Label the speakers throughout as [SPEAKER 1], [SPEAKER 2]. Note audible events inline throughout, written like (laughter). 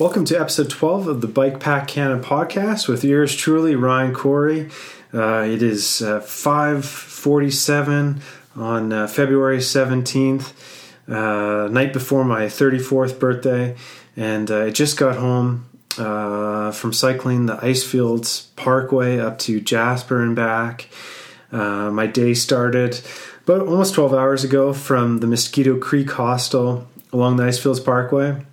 [SPEAKER 1] Welcome to episode 12 of the Bike Pack Canada podcast with yours truly, Ryan Correy. Uh, it is uh, 547 on uh, February 17th, uh, night before my 34th birthday, and uh, I just got home uh, from cycling the Icefields Parkway up to Jasper and back. my day started about almost 12 hours ago from the Mosquito Creek Hostel along the Icefields Parkway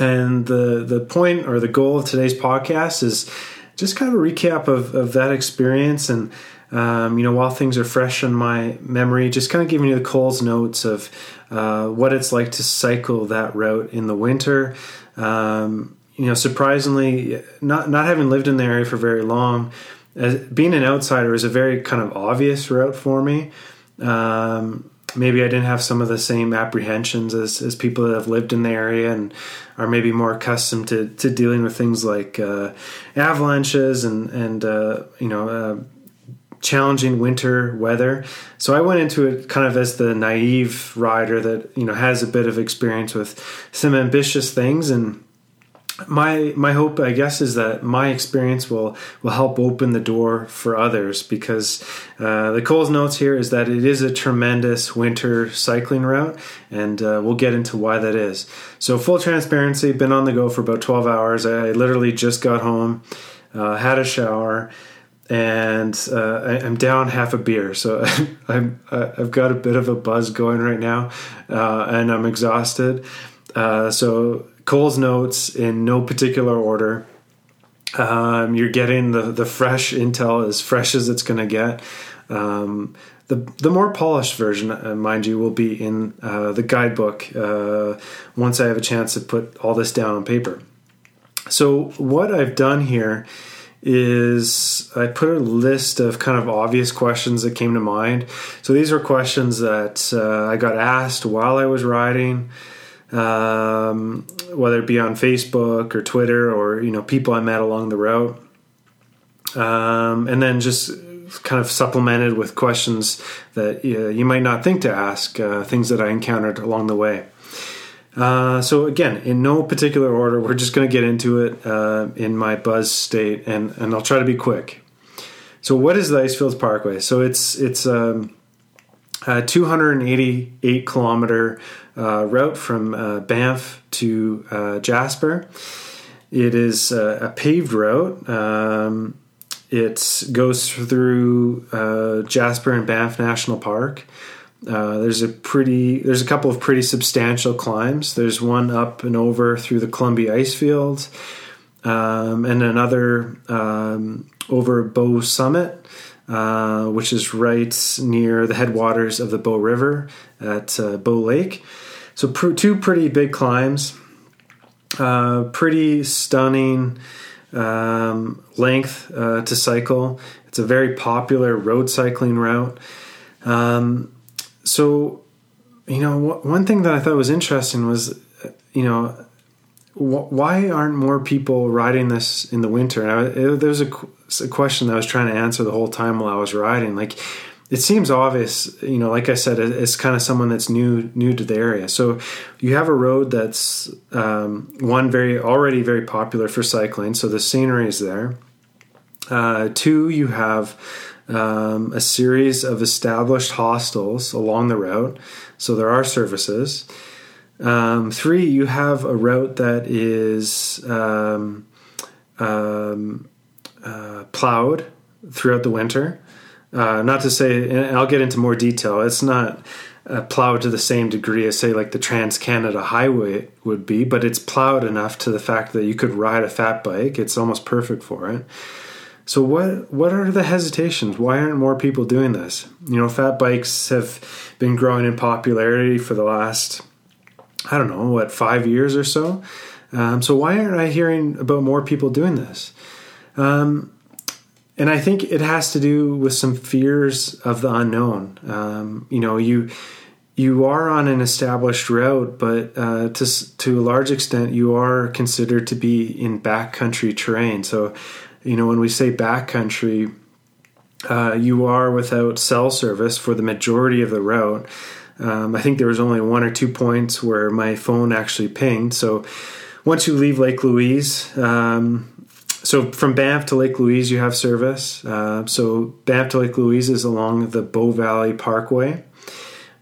[SPEAKER 1] and the the point or the goal of today's podcast is just kind of a recap of, of that experience and um, you know while things are fresh in my memory just kind of giving you the coles notes of uh, what it's like to cycle that route in the winter. Um, you know surprisingly not not having lived in the area for very long as, being an outsider is a very kind of obvious route for me. Um, maybe I didn't have some of the same apprehensions as, as people that have lived in the area and are maybe more accustomed to, to dealing with things like uh, avalanches and and uh, you know uh, challenging winter weather. So I went into it kind of as the naive rider that you know has a bit of experience with some ambitious things and my my hope i guess is that my experience will will help open the door for others because uh, the coles notes here is that it is a tremendous winter cycling route and uh, we'll get into why that is. So full transparency been on the go for about 12 hours. I literally just got home uh, had a shower and uh, I, am down half a beer, so (laughs) I'm I've got a bit of a buzz going right now, uh, and I'm exhausted. Uh, so Coles notes in no particular order. Um, you're getting the the fresh intel as fresh as it's going to get. Um, the the more polished version, uh, mind you, will be in uh, the guidebook uh, once I have a chance to put all this down on paper. So what I've done here is I put a list of kind of obvious questions that came to mind. So these are questions that uh, I got asked while I was riding um, whether it be on Facebook or Twitter or you know people I met along the route, um, and then just kind of supplemented with questions that uh, you might not think to ask, uh, things that I encountered along the way. Uh, so again, in no particular order, we're just going to get into it uh, in my buzz state, and and I'll try to be quick. So, what is the Icefields Parkway? So it's it's um, a 288 kilometer uh, route from uh, Banff to uh, Jasper. It is a paved route. Um, it goes through uh, Jasper and Banff National Park. Uh, there's a pretty, there's a couple of pretty substantial climbs. There's one up and over through the Columbia ice field, um, and another um, over Bow Summit, uh, which is right near the headwaters of the Bow River at uh, Bow Lake. So pr- two pretty big climbs, uh, pretty stunning um, length uh, to cycle. It's a very popular road cycling route. Um, so, you know, one thing that I thought was interesting was, you know, wh- why aren't more people riding this in the winter? I, it, there was a, a question that I was trying to answer the whole time while I was riding. Like, it seems obvious, you know, like I said, it's kind of someone that's new new to the area. So you have a road that's um, one very already very popular for cycling, so the scenery is there. Uh, two, you have um, a series of established hostels along the route, so there are services. Um, three, you have a route that is um, um, uh, plowed throughout the winter. Uh, not to say, and I'll get into more detail. It's not uh, plowed to the same degree as say like the Trans Canada Highway would be, but it's plowed enough to the fact that you could ride a fat bike. It's almost perfect for it. So what what are the hesitations? Why aren't more people doing this? You know, fat bikes have been growing in popularity for the last I don't know what five years or so. Um, so why aren't I hearing about more people doing this? Um, and I think it has to do with some fears of the unknown. Um, you know, you you are on an established route, but uh, to to a large extent, you are considered to be in backcountry terrain. So, you know, when we say backcountry, uh, you are without cell service for the majority of the route. Um, I think there was only one or two points where my phone actually pinged. So, once you leave Lake Louise, um, so from Banff to Lake Louise, you have service. Uh, so Banff to Lake Louise is along the Bow Valley Parkway,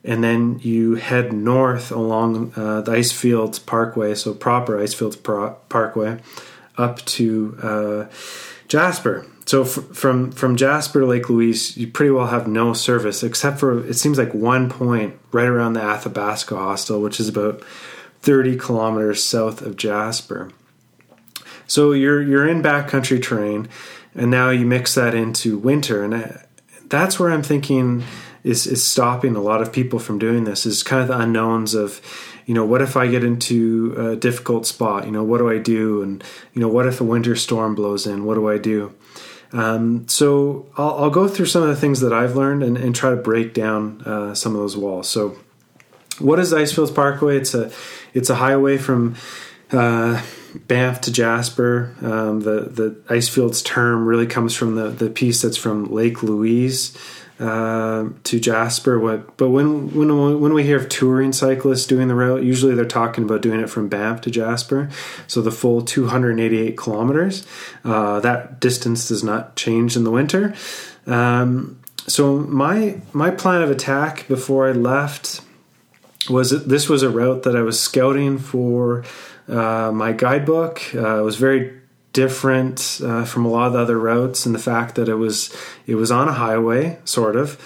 [SPEAKER 1] and then you head north along uh, the Icefields Parkway, so proper Icefields Pro- Parkway, up to uh, Jasper. So f- from from Jasper to Lake Louise, you pretty well have no service except for it seems like one point right around the Athabasca Hostel, which is about 30 kilometers south of Jasper. So you're you're in backcountry terrain, and now you mix that into winter, and that's where I'm thinking is is stopping a lot of people from doing this. Is kind of the unknowns of, you know, what if I get into a difficult spot? You know, what do I do? And you know, what if a winter storm blows in? What do I do? Um, so I'll, I'll, go through some of the things that I've learned and, and try to break down uh, some of those walls. So, what is Icefields Parkway? It's a it's a highway from uh, Banff to Jasper. Um, the the Icefields term really comes from the the piece that's from Lake Louise uh, to Jasper. What, but when when when we hear of touring cyclists doing the route, usually they're talking about doing it from Banff to Jasper. So the full 288 kilometers. Uh, that distance does not change in the winter. Um, so my my plan of attack before I left was this was a route that I was scouting for my guidebook uh, was very different uh, from a lot of the other routes and the fact that it was it was on a highway, sort of.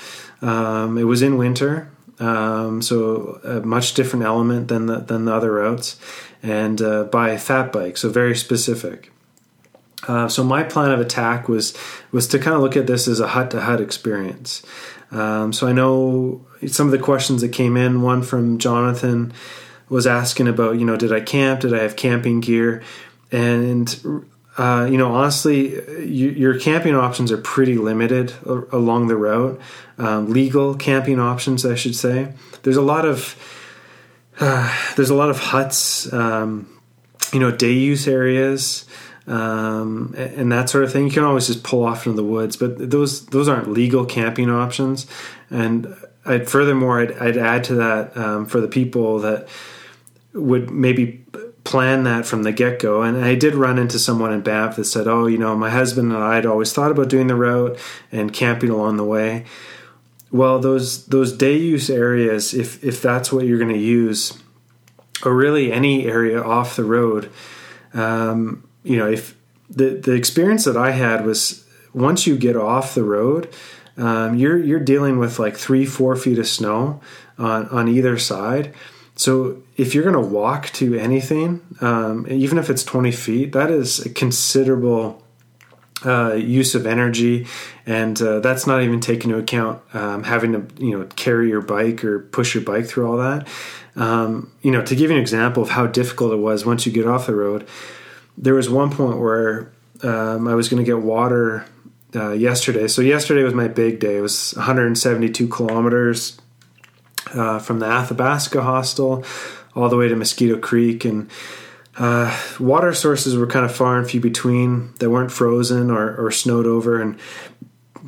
[SPEAKER 1] Um, it was in winter, um, so a much different element than the, than the other routes, and uh, by fat bike, so very specific. Uh, so my plan of attack was was to kind of look at this as a hut to hut experience. Um, so I know some of the questions that came in. One from Jonathan was asking about, you know, did I camp? Did I have camping gear? And uh, you know, honestly, you, your camping options are pretty limited along the route. Um, legal camping options, I should say. There's a lot of uh, (sighs) there's a lot of huts, um, you know, day use areas, um, and that sort of thing. You can always just pull off into the woods, but those those aren't legal camping options. And I'd, furthermore, I'd, I'd add to that um, for the people that would maybe plan that from the get go. And I did run into someone in Banff that said, "Oh, you know, my husband and I had always thought about doing the route and camping along the way." Well, those those day use areas, if if that's what you're going to use, or really any area off the road, um, you know, if the the experience that I had was once you get off the road, um, you're you're dealing with like three four feet of snow on on either side so if you're going to walk to anything, um, even if it's 20 feet, that is a considerable uh, use of energy, and uh, that's not even taking into account um, having to you know carry your bike or push your bike through all that. Um, you know, to give you an example of how difficult it was once you get off the road, there was one point where um, I was going to get water uh, yesterday. So yesterday was my big day. It was 172 kilometers uh, from the Athabasca Hostel all the way to Mosquito Creek. And uh, water sources were kind of far and few between that weren't frozen or, or snowed over. And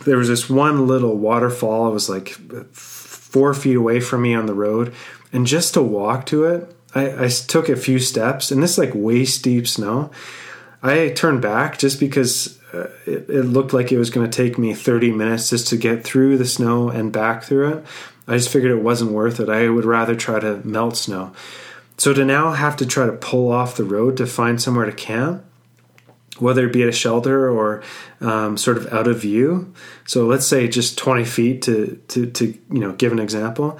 [SPEAKER 1] there was this one little waterfall. It was like four feet away from me on the road. And just to walk to it, I, I took a few steps, and this like waist deep snow. I turned back just because uh, it, it, looked like it was going to take me 30 minutes just to get through the snow and back through it. I just figured it wasn't worth it. I would rather try to melt snow. So to now have to try to pull off the road to find somewhere to camp, whether it be at a shelter or um, sort of out of view. So let's say just 20 feet to, to, to, you know, give an example,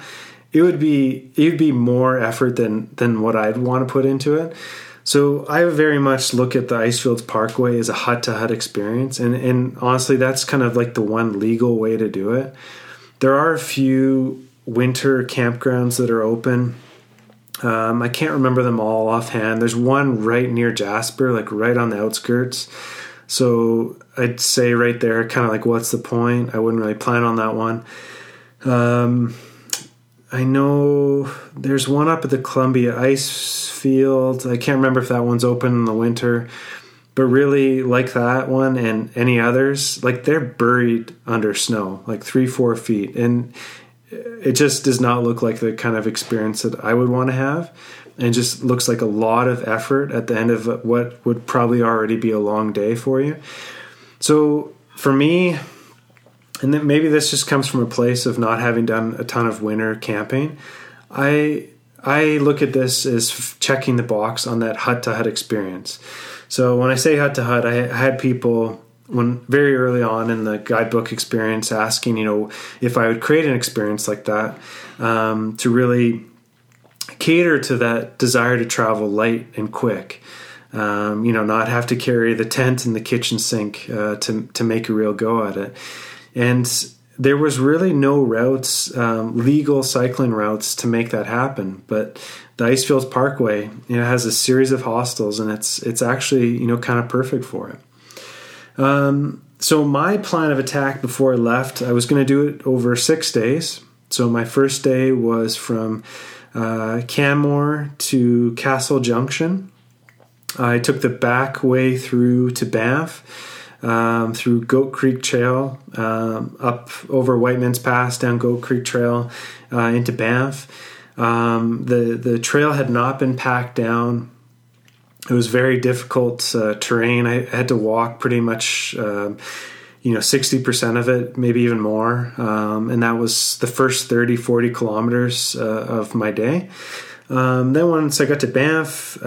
[SPEAKER 1] it would be, it would be more effort than, than what I'd want to put into it. So I very much look at the Icefields Parkway as a hut to hut experience. And, and honestly, that's kind of like the one legal way to do it. There are a few winter campgrounds that are open. Um, I can't remember them all offhand. There's one right near Jasper, like right on the outskirts. So I'd say right there, kind of like, what's the point? I wouldn't really plan on that one. Um, I know there's one up at the Columbia Ice Field. I can't remember if that one's open in the winter but really like that one and any others like they're buried under snow like three four feet and it just does not look like the kind of experience that i would want to have and just looks like a lot of effort at the end of what would probably already be a long day for you. So for me, and then maybe this just comes from a place of not having done a ton of winter camping. I I look at this as checking the box on that hut to hut experience. So when I say hut to hut, I had people when very early on in the guidebook experience asking, you know, if I would create an experience like that um, to really cater to that desire to travel light and quick. Um, you know, not have to carry the tent and the kitchen sink uh, to to make a real go at it. And there was really no routes, um, legal cycling routes to make that happen. But the Icefields Parkway, you know, has a series of hostels, and it's it's actually you know kind of perfect for it. Um, so my plan of attack before I left, I was going to do it over six days. So my first day was from uh, Canmore to Castle Junction. I took the back way through to Banff um, through Goat Creek Trail, um, up over Whiteman's Pass, down Goat Creek Trail uh, into Banff. Um, the the trail had not been packed down. It was very difficult uh, terrain. I had to walk pretty much, uh, you know, 60% of it, maybe even more. Um, and that was the first 30, 40 kilometers uh, of my day. Um, then once I got to Banff,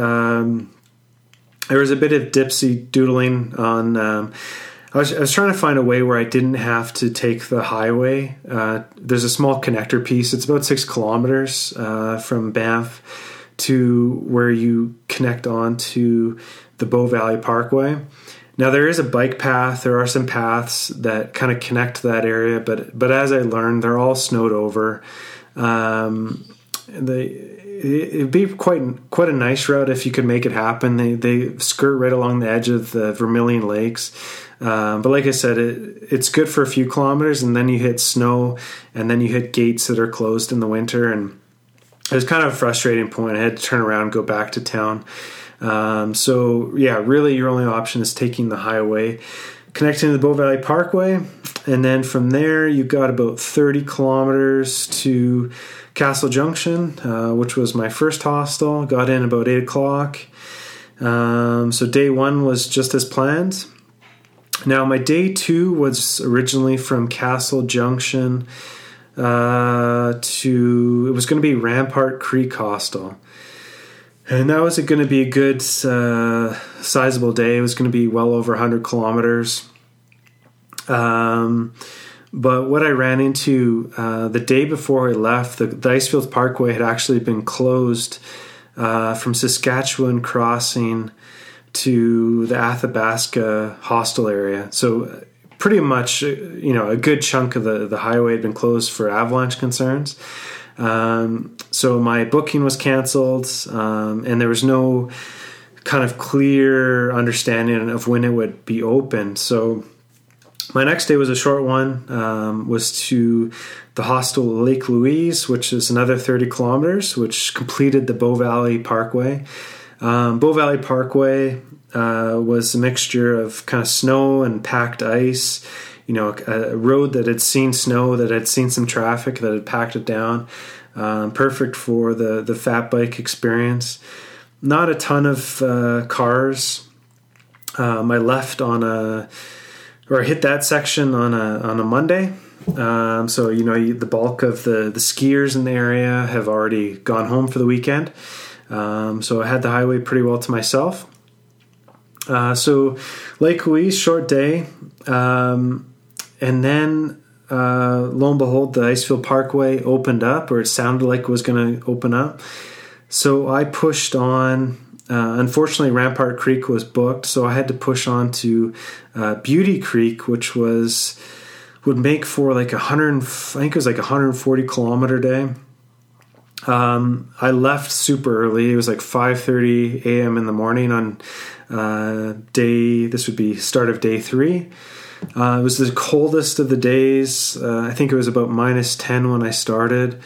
[SPEAKER 1] there was a bit of dipsy doodling on. Um, I was, I was trying to find a way where I didn't have to take the highway. Uh, there's a small connector piece. It's about six kilometers uh, from Banff to where you connect on to the Bow Valley Parkway. Now there is a bike path. There are some paths that kind of connect to that area, but but as I learned, they're all snowed over. Um, they it'd be quite quite a nice route if you could make it happen. They they skirt right along the edge of the Vermilion Lakes. Um, but like I said, it, it's good for a few kilometers, and then you hit snow, and then you hit gates that are closed in the winter, and it was kind of a frustrating point. I had to turn around, and go back to town. Um, so yeah, really, your only option is taking the highway, connecting to the Bow Valley Parkway, and then from there you've got about thirty kilometers to Castle Junction, uh, which was my first hostel. Got in about 8 o'clock. Um, so day one was just as planned. Now, my day two was originally from Castle Junction uh, to, it was going to be Rampart Creek Hostel. And that was going to be a good, uh, sizable day. It was going to be well over 100 kilometers. Um, but what I ran into uh, the day before I left, the, the Icefields Parkway had actually been closed uh, from Saskatchewan crossing to the Athabasca hostel area. So pretty much, uh, you know, a good chunk of the, the highway had been closed for avalanche concerns. Um, so my booking was canceled, um, and there was no kind of clear understanding of when it would be open. So my next day was a short one. Um, was to the hostel Lake Louise, which is another 30 kilometers, which completed the Bow Valley Parkway. Um, Bow Valley Parkway uh, was a mixture of kind of snow and packed ice. You know, a, a, road that had seen snow, that had seen some traffic, that had packed it down. Um, perfect for the the fat bike experience. Not a ton of uh, cars. Um, I left on a or hit that section on a on a Monday. Um, so you know you, the bulk of the the skiers in the area have already gone home for the weekend. Um, so I had the highway pretty well to myself. Uh, so Lake Louise, short day, um, and then uh, lo and behold, the Icefield Parkway opened up, or it sounded like it was going to open up. So I pushed on uh, unfortunately, Rampart Creek was booked, so I had to push on to uh, Beauty Creek, which was would make for like a hundred. I think it was like a hundred forty kilometer day. Um, I left super early. It was like five thirty a.m. in the morning on uh, day. This would be start of day three. Uh, it was the coldest of the days. Uh, I think it was about minus ten when I started.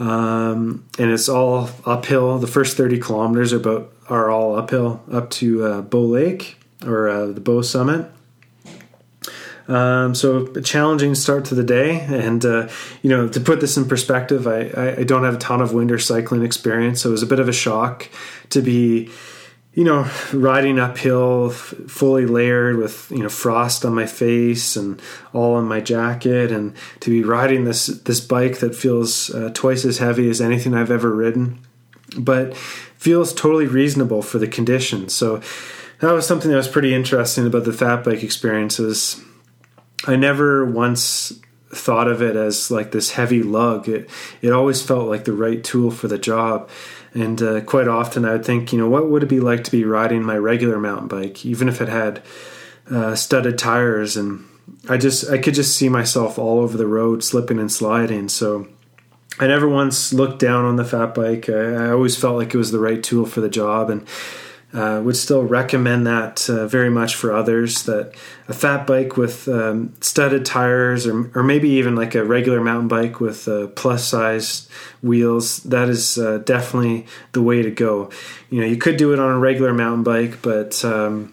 [SPEAKER 1] Um, and it's all uphill. The first 30 kilometers are about are all uphill up to uh, Bow Lake or uh, the Bow Summit. Um, so a challenging start to the day, and uh, you know to put this in perspective, I, I don't have a ton of winter cycling experience, so it was a bit of a shock to be you know, riding uphill, f- fully layered with you know frost on my face and all on my jacket, and to be riding this this bike that feels uh, twice as heavy as anything I've ever ridden, but feels totally reasonable for the conditions. So that was something that was pretty interesting about the fat bike experiences. I never once thought of it as like this heavy lug. It it always felt like the right tool for the job. And uh, quite often I would think, you know, what would it be like to be riding my regular mountain bike, even if it had uh, studded tires? And I just, I could just see myself all over the road, slipping and sliding. So I never once looked down on the fat bike. I, I always felt like it was the right tool for the job. And uh, would still recommend that uh, very much for others. That a fat bike with um, studded tires, or, or maybe even like a regular mountain bike with uh, plus size wheels, that is uh, definitely the way to go. You know, you could do it on a regular mountain bike, but um,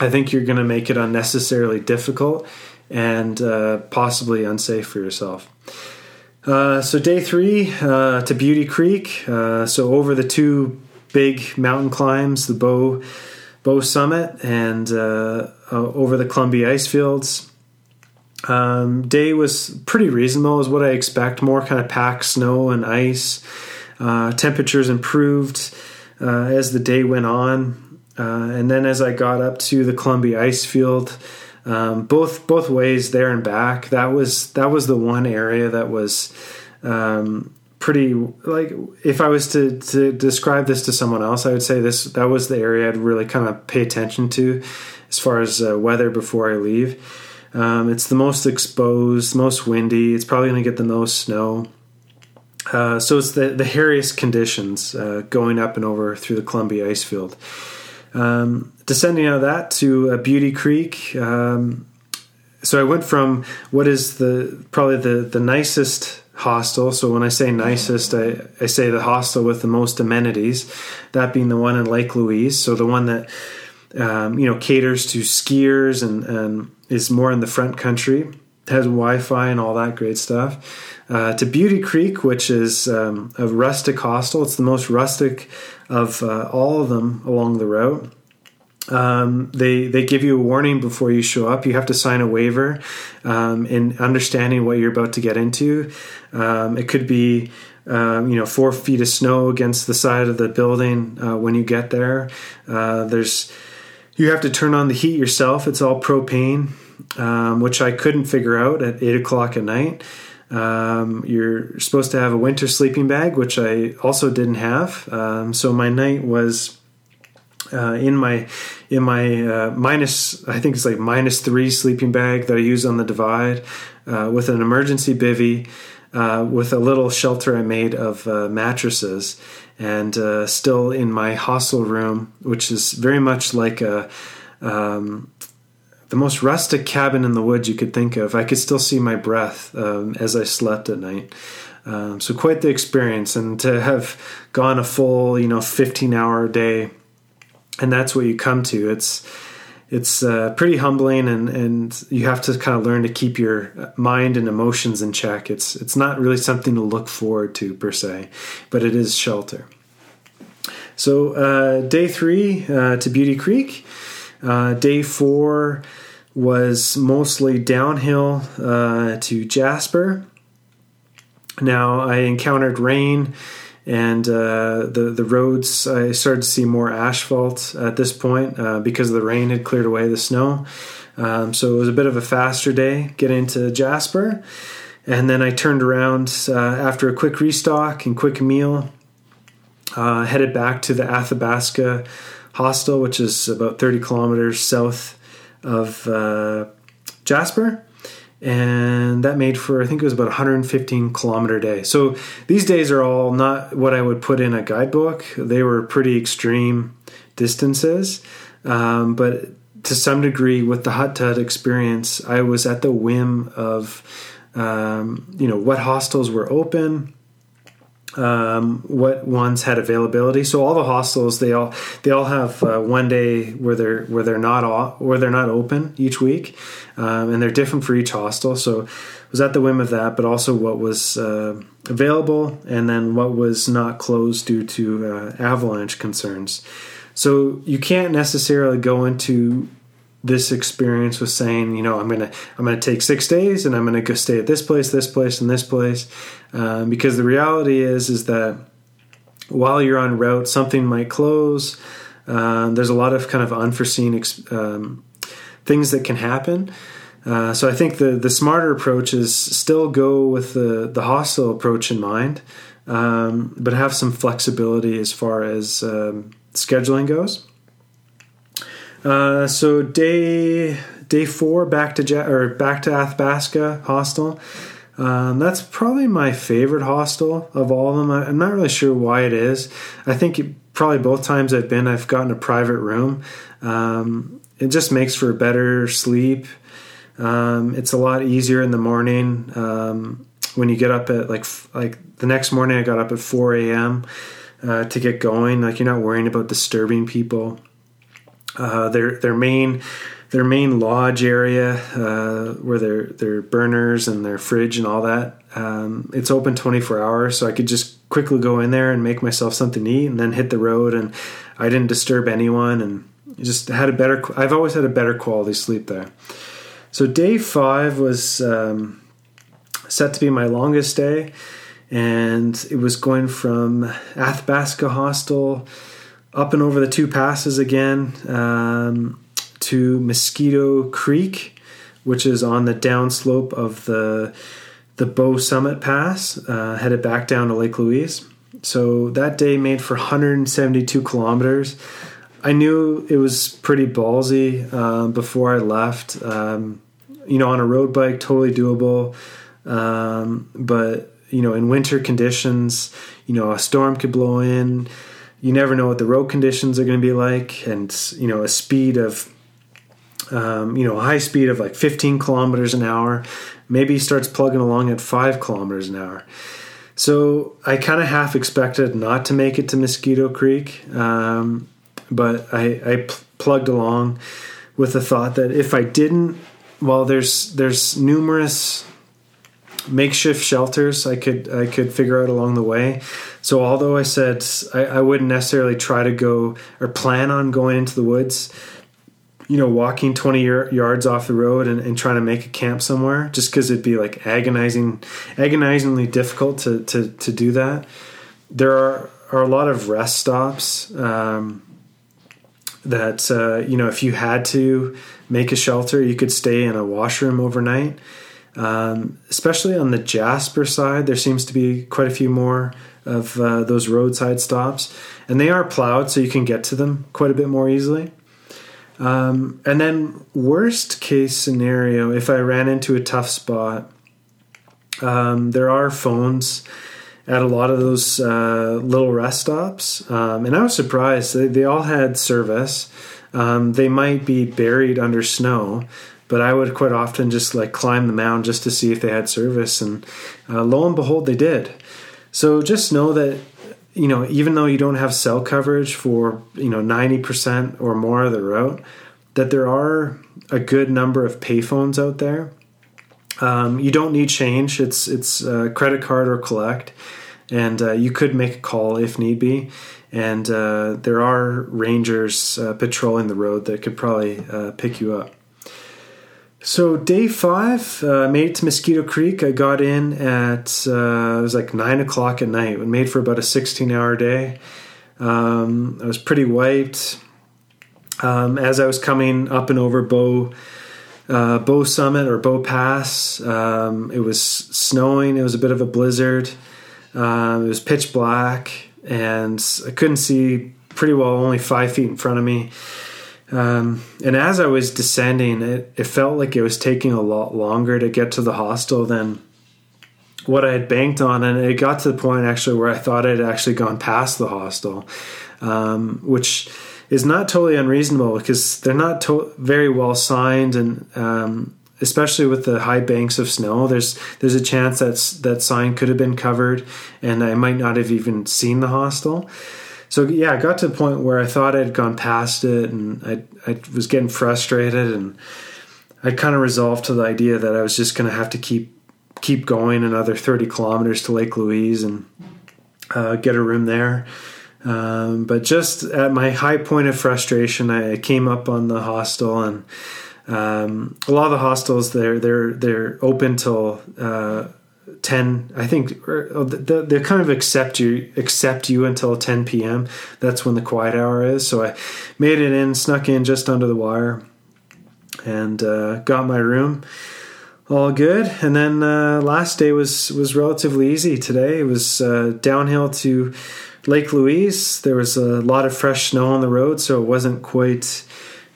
[SPEAKER 1] I think you're going to make it unnecessarily difficult and uh, possibly unsafe for yourself. Uh, so day three uh, to Beauty Creek. Uh, so over the two big mountain climbs, the Bow Bow Summit, and uh, uh, over the Columbia ice fields. Um, day was pretty reasonable, is what I expect. More kind of packed snow and ice. Temperatures improved as the day went on, and then as I got up to the Columbia ice field, um, both both ways there and back. That was that was the one area that was um, pretty like if I was to to describe this to someone else, I would say this that was the area I'd really kind of pay attention to as far as uh, weather before I leave. Um, it's the most exposed, most windy. It's probably going to get the most snow. Uh, so it's the the hairiest conditions uh, going up and over through the Columbia ice field. Um, descending out of that to uh, Beauty Creek. Um, so I went from what is the probably the the nicest hostel. So when I say nicest, I, I say the hostel with the most amenities, that being the one in Lake Louise. So the one that um, you know caters to skiers and, and is more in the front country, has Wi-Fi and all that great stuff. Uh, to Beauty Creek, which is um, a rustic hostel. It's the most rustic of uh, all of them along the route. Um, they they give you a warning before you show up. You have to sign a waiver um, in understanding what you're about to get into. Um, it could be um, you know four feet of snow against the side of the building uh, when you get there. Uh, there's you have to turn on the heat yourself. It's all propane, um, which I couldn't figure out at eight o'clock at night. Um, you're supposed to have a winter sleeping bag, which I also didn't have. Um, so my night was uh, in my in my uh, minus I think it's like minus three sleeping bag that I use on the divide uh, with an emergency bivy uh, with a little shelter I made of uh, mattresses and uh, still in my hostel room which is very much like a um, the most rustic cabin in the woods you could think of. I could still see my breath um, as I slept at night. Um, so quite the experience. And to have gone a full you know 15 hour day and that's what you come to. It's it's uh, pretty humbling, and and you have to kind of learn to keep your mind and emotions in check. It's it's not really something to look forward to per se, but it is shelter. So uh, day three uh, to Beauty Creek. Uh, day four was mostly downhill uh, to Jasper. Now I encountered rain and uh, the the roads I started to see more asphalt at this point uh, because the rain had cleared away the snow. Um, so it was a bit of a faster day getting to Jasper, and then I turned around uh, after a quick restock and quick meal, uh, headed back to the Athabasca Hostel, which is about 30 kilometers south of uh, Jasper and that made for I think it was about 115 kilometer day. So these days are all not what I would put in a guidebook. They were pretty extreme distances, um, but to some degree, with the hot tub experience, I was at the whim of um, you know what hostels were open. Um, what ones had availability. So all the hostels they all they all have uh, one day where they're where they're not all, where they're not open each week, um, and they're different for each hostel. So was at the whim of that, but also what was uh, available, and then what was not closed due to uh, avalanche concerns. So you can't necessarily go into this experience was saying, you know, I'm gonna I'm gonna take six days and I'm gonna go stay at this place, this place, and this place, um, because the reality is is that while you're on route, something might close. Um, there's a lot of kind of unforeseen um, things that can happen. Uh, so I think the the smarter approach is still go with the the hostel approach in mind, um, but have some flexibility as far as um, scheduling goes. Uh, so day day four back to or back to Athabasca Hostel. Um, that's probably my favorite hostel of all of them. I, am not really sure why it is. I think it, probably both times I've been, I've gotten a private room. Um, it just makes for better sleep. Um, it's a lot easier in the morning um, when you get up at like like the next morning. I got up at 4 a.m. Uh, to get going. Like you're not worrying about disturbing people. Uh, their their main their main lodge area uh, where their their burners and their fridge and all that. Um, it's open 24 hours, so I could just quickly go in there and make myself something to eat, and then hit the road. And I didn't disturb anyone, and just had a better. I've always had a better quality sleep there. So day five was um, set to be my longest day, and it was going from Athabasca Hostel up and over the two passes again um, to Mosquito Creek, which is on the downslope of the the Bow Summit Pass, uh, headed back down to Lake Louise. So that day made for 172 kilometers. I knew it was pretty ballsy uh, before I left. Um, you know, on a road bike, totally doable. Um, but you know, in winter conditions, you know, a storm could blow in you never know what the road conditions are going to be like, and you know a speed of um, you know a high speed of like 15 kilometers an hour. Maybe starts plugging along at five kilometers an hour. So I kind of half expected not to make it to Mosquito Creek, um, but I, I pl- plugged along with the thought that if I didn't, well, there's there's numerous makeshift shelters I could I could figure out along the way. So although I said I, I, wouldn't necessarily try to go or plan on going into the woods, you know, walking 20 yards off the road and, and trying to make a camp somewhere, just because it'd be like agonizing, agonizingly difficult to, to, to do that. There are, are a lot of rest stops um, that, uh, you know, if you had to make a shelter, you could stay in a washroom overnight. Um, especially on the Jasper side, there seems to be quite a few more of uh, those roadside stops, and they are plowed, so you can get to them quite a bit more easily. Um, and then, worst case scenario, if I ran into a tough spot, um, there are phones at a lot of those uh, little rest stops, um, and I was surprised they, they all had service. Um, they might be buried under snow, but I would quite often just like climb the mound just to see if they had service, and uh, lo and behold, they did. So just know that you know even though you don't have cell coverage for you know ninety percent or more of the route, that there are a good number of payphones out there. Um, you don't need change; it's it's uh, credit card or collect, and uh, you could make a call if need be. And uh, there are rangers uh, patrolling the road that could probably uh, pick you up. So day five, uh, made it to Mosquito Creek. I got in at uh, it was like nine o'clock at night. We made for about a sixteen-hour day. Um, I was pretty wiped. Um, as I was coming up and over Bow uh, Bow Summit or Bow Pass, um, it was snowing. It was a bit of a blizzard. Um, it was pitch black, and I couldn't see pretty well. Only five feet in front of me. Um, and as I was descending, it, it felt like it was taking a lot longer to get to the hostel than what I had banked on. And it got to the point actually where I thought I'd actually gone past the hostel, um, which is not totally unreasonable because they're not to- very well signed and um, especially with the high banks of snow, there's there's a chance that that sign could have been covered, and I might not have even seen the hostel. So yeah, I got to a point where I thought I'd gone past it, and I I was getting frustrated, and I kind of resolved to the idea that I was just going to have to keep keep going another 30 kilometers to Lake Louise and uh, get a room there. Um, but just at my high point of frustration, I came up on the hostel, and um, a lot of the hostels they're they're they're open till uh, ten. I think they, they kind of accept you accept you until ten p.m. That's when the quiet hour is. So I made it in, snuck in just under the wire, and uh, got my room all good. And then uh, last day was was relatively easy. Today it was uh, downhill to Lake Louise. There was a lot of fresh snow on the road, so it wasn't quite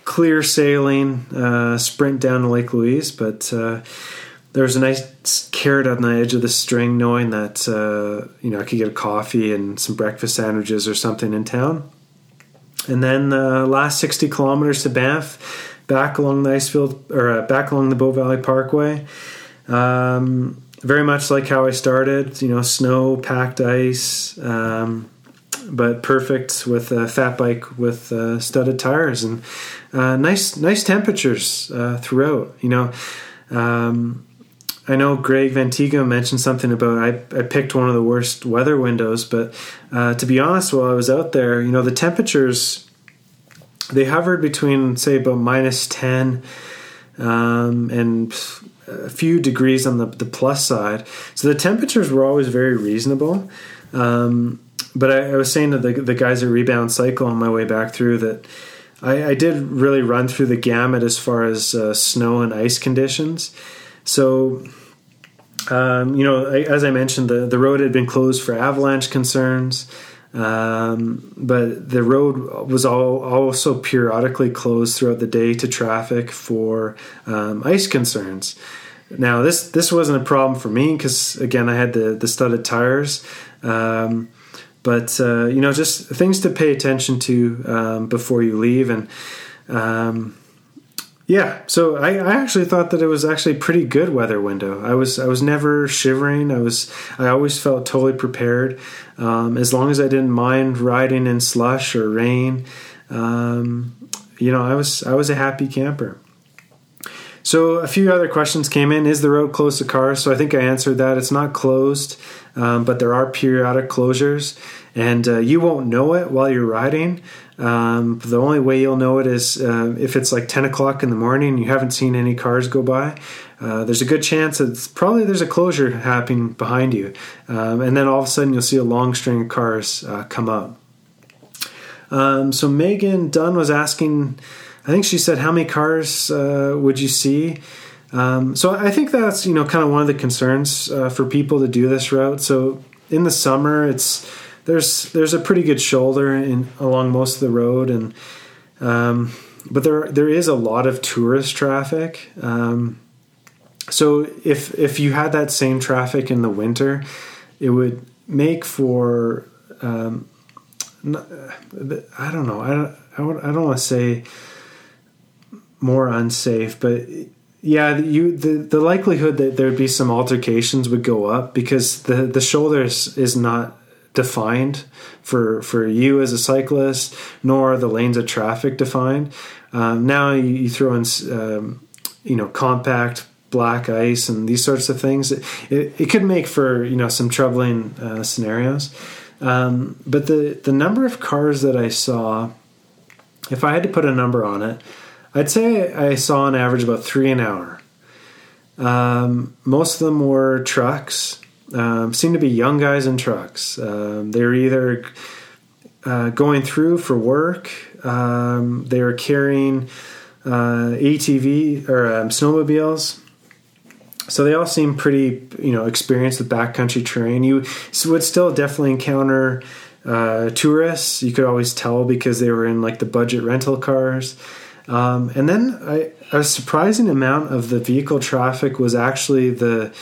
[SPEAKER 1] clear sailing uh, sprint down to Lake Louise, but uh, there was a nice carrot on the edge of the string, knowing that uh, you know I could get a coffee and some breakfast sandwiches or something in town. And then the last sixty kilometers to Banff back along the Icefield or uh, back along the Bow Valley Parkway. Um, very much like how I started, you know, snow, packed ice, um, but perfect with a fat bike with uh, studded tires and uh, nice, nice temperatures uh, throughout. You know, um, I know Greg Vantiga mentioned something about I, I picked one of the worst weather windows, but uh, to be honest, while I was out there, you know, the temperatures they hovered between say about minus 10 um, and a few degrees on the, the plus side. So the temperatures were always very reasonable um, but I, I, was saying to the, the guys at rebound cycle on my way back through that I, I did really run through the gamut as far as uh, snow and ice conditions so um, you know as i mentioned the, the road had been closed for avalanche concerns um, but the road was all, also periodically closed throughout the day to traffic for um, ice concerns. Now this this wasn't a problem for me because again I had the the studded tires, um, but uh, you know just things to pay attention to um, before you leave and um, yeah, so I, I, actually thought that it was actually pretty good weather window. I was I was never shivering. I was I always felt totally prepared. Um, as long as I didn't mind riding in slush or rain, um, you know, I was I was a happy camper. So a few other questions came in. Is the road closed to cars? So I think I answered that. It's not closed, um, but there are periodic closures, and uh, you won't know it while you're riding. Um, the only way you'll know it is uh, if it's like 10 o'clock in the morning and you haven't seen any cars go by. Uh, there's a good chance it's probably there's a closure happening behind you, um, and then all of a sudden you'll see a long string of cars uh, come up. Um, so Megan Dunn was asking, I think she said, how many cars uh, would you see? Um, so I think that's you know kind of one of the concerns uh, for people to do this route. So in the summer, it's there's there's a pretty good shoulder in along most of the road, and um, but there there is a lot of tourist traffic. Um, so if if you had that same traffic in the winter, it would make for um, I don't know I don't I don't want to say more unsafe, but yeah, you the, the likelihood that there'd be some altercations would go up because the the shoulder is, is not defined for for you as a cyclist, nor are the lanes of traffic defined. Um, now you, you, throw in um, you know compact black ice and these sorts of things. It, it, it could make for you know some troubling uh, scenarios. Um, but the the number of cars that I saw, if I had to put a number on it, I'd say I saw on average about three an hour. Um, most of them were trucks um, seem to be young guys in trucks. Um, they were either uh, going through for work, um, they were carrying uh, ATV or um, snowmobiles. So they all seem pretty, you know, experienced with backcountry terrain. You would still definitely encounter uh, tourists. You could always tell because they were in like the budget rental cars. Um, and then I, a surprising amount of the vehicle traffic was actually the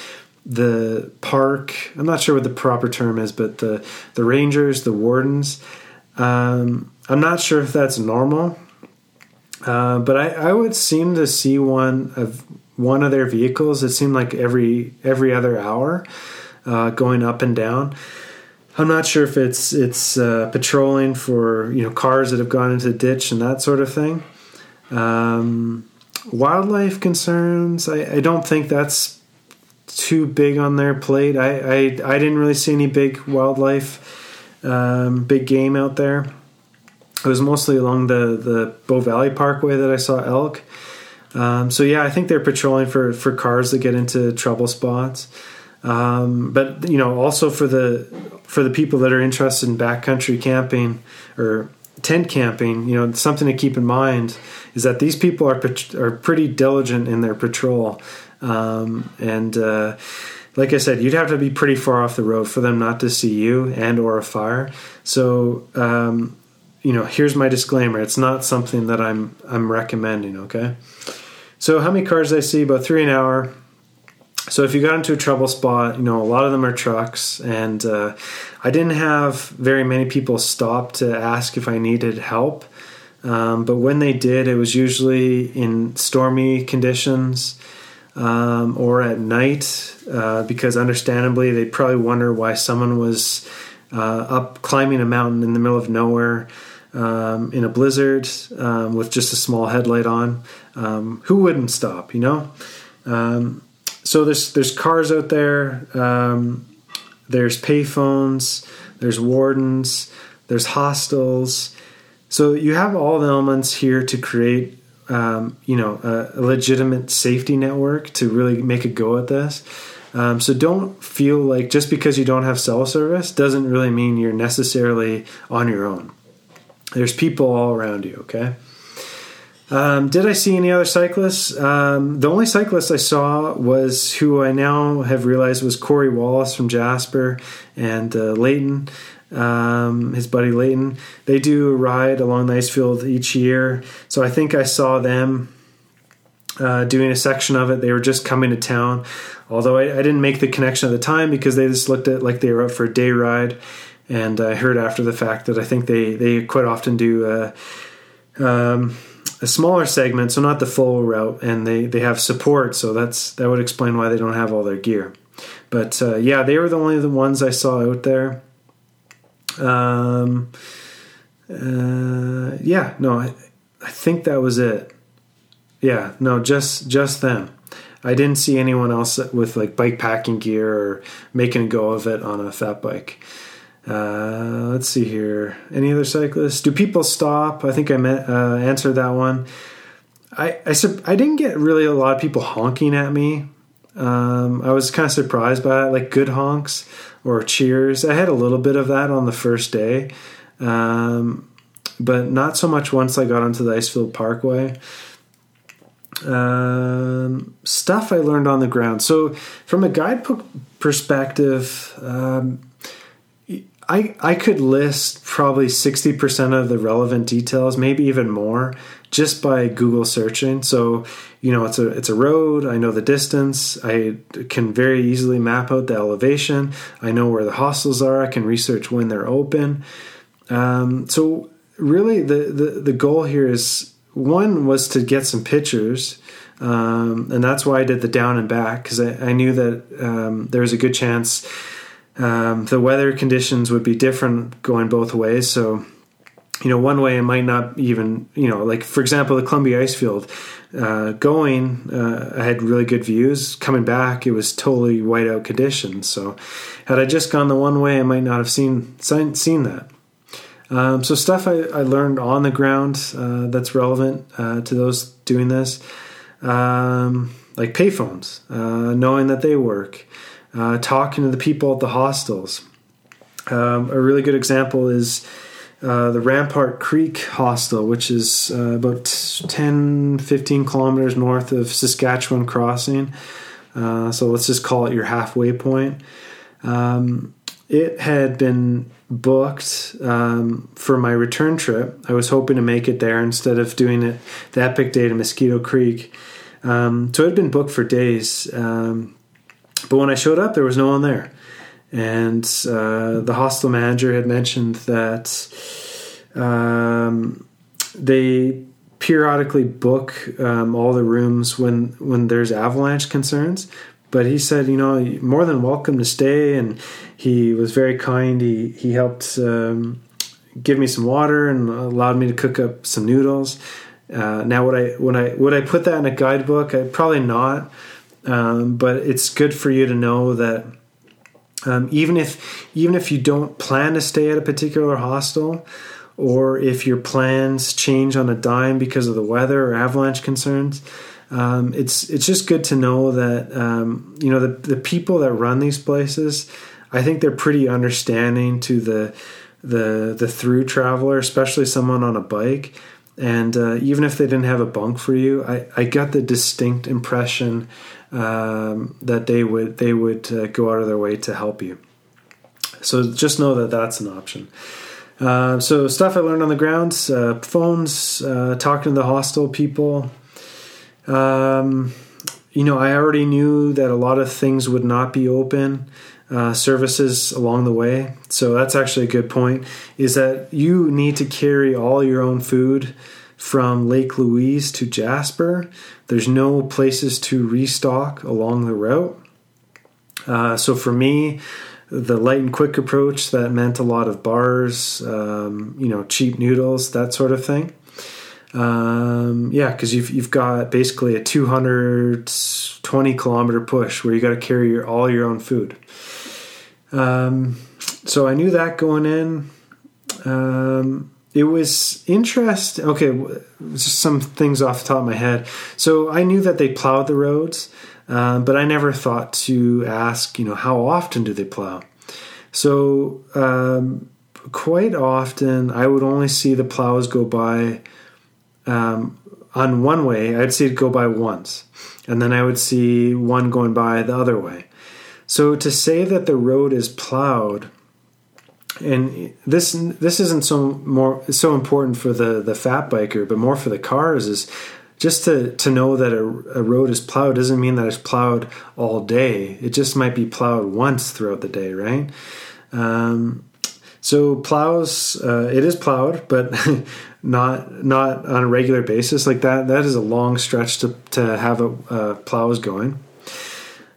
[SPEAKER 1] the park. I'm not sure what the proper term is, but the the rangers, the wardens. Um, I'm not sure if that's normal, uh, but I, I would seem to see one of one of their vehicles. It seemed like every every other hour, uh, going up and down. I'm not sure if it's it's uh, patrolling for you know cars that have gone into the ditch and that sort of thing. Um, wildlife concerns, I, I, don't think that's too big on their plate. I I, I didn't really see any big wildlife, um, big game out there. It was mostly along the the Bow Valley Parkway that I saw elk. Um, so yeah, I think they're patrolling for for cars that get into trouble spots. Um, but you know, also for the for the people that are interested in backcountry camping or tent camping, you know, something to keep in mind is that these people are are pretty diligent in their patrol, um, and uh, like I said, you'd have to be pretty far off the road for them not to see you and or a fire. So, um, you know, here's my disclaimer: it's not something that I'm I'm recommending. Okay. So, how many cars I see? About three an hour. So, if you got into a trouble spot, you know, a lot of them are trucks, and uh, I didn't have very many people stop to ask if I needed help. Um, but when they did, it was usually in stormy conditions um, or at night, uh, because understandably they probably wonder why someone was uh, up climbing a mountain in the middle of nowhere um, in a blizzard um, with just a small headlight on. Um, who wouldn't stop, you know? Um, so there's there's cars out there. there's payphones. There's wardens. There's hostels so you have all the elements here to create, um, you know, a, a, legitimate safety network to really make a go at this. Um, so don't feel like just because you don't have cell service doesn't really mean you're necessarily on your own. There's people all around you. Okay. Um, did I see any other cyclists? Um, the only cyclist I saw was who I now have realized was Corey Wallace from Jasper and uh, Leighton um, his buddy Layton. They do a ride along the ice field each year. So I think I saw them uh, doing a section of it. They were just coming to town. Although I, I, didn't make the connection at the time because they just looked at like they were up for a day ride. And I heard after the fact that I think they, they quite often do a, um, a smaller segment, so not the full route, and they, they have support. So that's that would explain why they don't have all their gear. But uh, yeah, they were the only the ones I saw out there. Um, uh, yeah, no, I, I think that was it. Yeah, no, just just them. I didn't see anyone else with like bike packing gear or making a go of it on a fat bike. Uh, let's see here. Any other cyclists? Do people stop? I think I met, uh, answered that one. I, I, I didn't get really a lot of people honking at me. Um, I was kind of surprised by it, like good honks or cheers. I had a little bit of that on the first day, um, but not so much once I got onto the Icefield Parkway. Um, stuff I learned on the ground. So, from a guidebook perspective, um, I I could list probably sixty percent of the relevant details, maybe even more, just by Google searching. So you know it's a it's a road. I know the distance. I can very easily map out the elevation. I know where the hostels are. I can research when they're open. Um, so really the, the the goal here is one was to get some pictures um, and that's why i did the down and back because I, I, knew that um, there was a good chance um, the weather conditions would be different going both ways. So you know, one way it might not even, you know, like for example, the Columbia Ice Field, uh, going, uh, I had really good views. Coming back, it was totally whiteout conditions. So, had I just gone the one way, I might not have seen seen that. Um, so, stuff I, I, learned on the ground uh, that's relevant uh, to those doing this, um, like payphones, uh, knowing that they work, uh, talking to the people at the hostels. Um, a really good example is uh, the Rampart Creek Hostel, which is uh, about 10, 15 kilometers north of Saskatchewan Crossing. Uh, so let's just call it your halfway point. Um, it had been booked um, for my return trip. I was hoping to make it there instead of doing it the epic day to Mosquito Creek. Um, so it had been booked for days. Um, but when I showed up, there was no one there and uh, the hostel manager had mentioned that um, they periodically book um, all the rooms when when there's avalanche concerns. But he said, you know, more than welcome to stay, and he was very kind. He he helped um, give me some water and allowed me to cook up some noodles. Uh, now, would I when I would I put that in a guidebook? I probably not. Um, but it's good for you to know that um, even if even if you don't plan to stay at a particular hostel, or if your plans change on a dime because of the weather or avalanche concerns, um, it's it's just good to know that um, you know the the people that run these places. I think they're pretty understanding to the the the through traveler, especially someone on a bike. And uh, even if they didn't have a bunk for you, I, I got the distinct impression um, that they would they would uh, go out of their way to help you. So just know that that's an option. Uh, so stuff I learned on the ground: uh, phones, uh, talking to the hostel people. Um, you know, I already knew that a lot of things would not be open. Uh, services along the way. So that's actually a good point. Is that you need to carry all your own food from Lake Louise to Jasper. There's no places to restock along the route. Uh, so for me, the light and quick approach that meant a lot of bars, um, you know, cheap noodles, that sort of thing. Um, yeah, because you've you've got basically a 220 kilometer push where you got to carry your, all your own food. Um, so I knew that going in. Um, it was interesting. Okay, just some things off the top of my head. So I knew that they plowed the roads, uh, but I never thought to ask, you know, how often do they plow? So um, quite often I would only see the plows go by um, on one way. I'd see it go by once, and then I would see one going by the other way. So to say that the road is plowed, and this this isn't so more so important for the the fat biker, but more for the cars is just to to know that a, a road is plowed doesn't mean that it's plowed all day. It just might be plowed once throughout the day, right? Um, so plows, uh, it is plowed, but (laughs) not not on a regular basis like that. That is a long stretch to to have a, uh, plows going.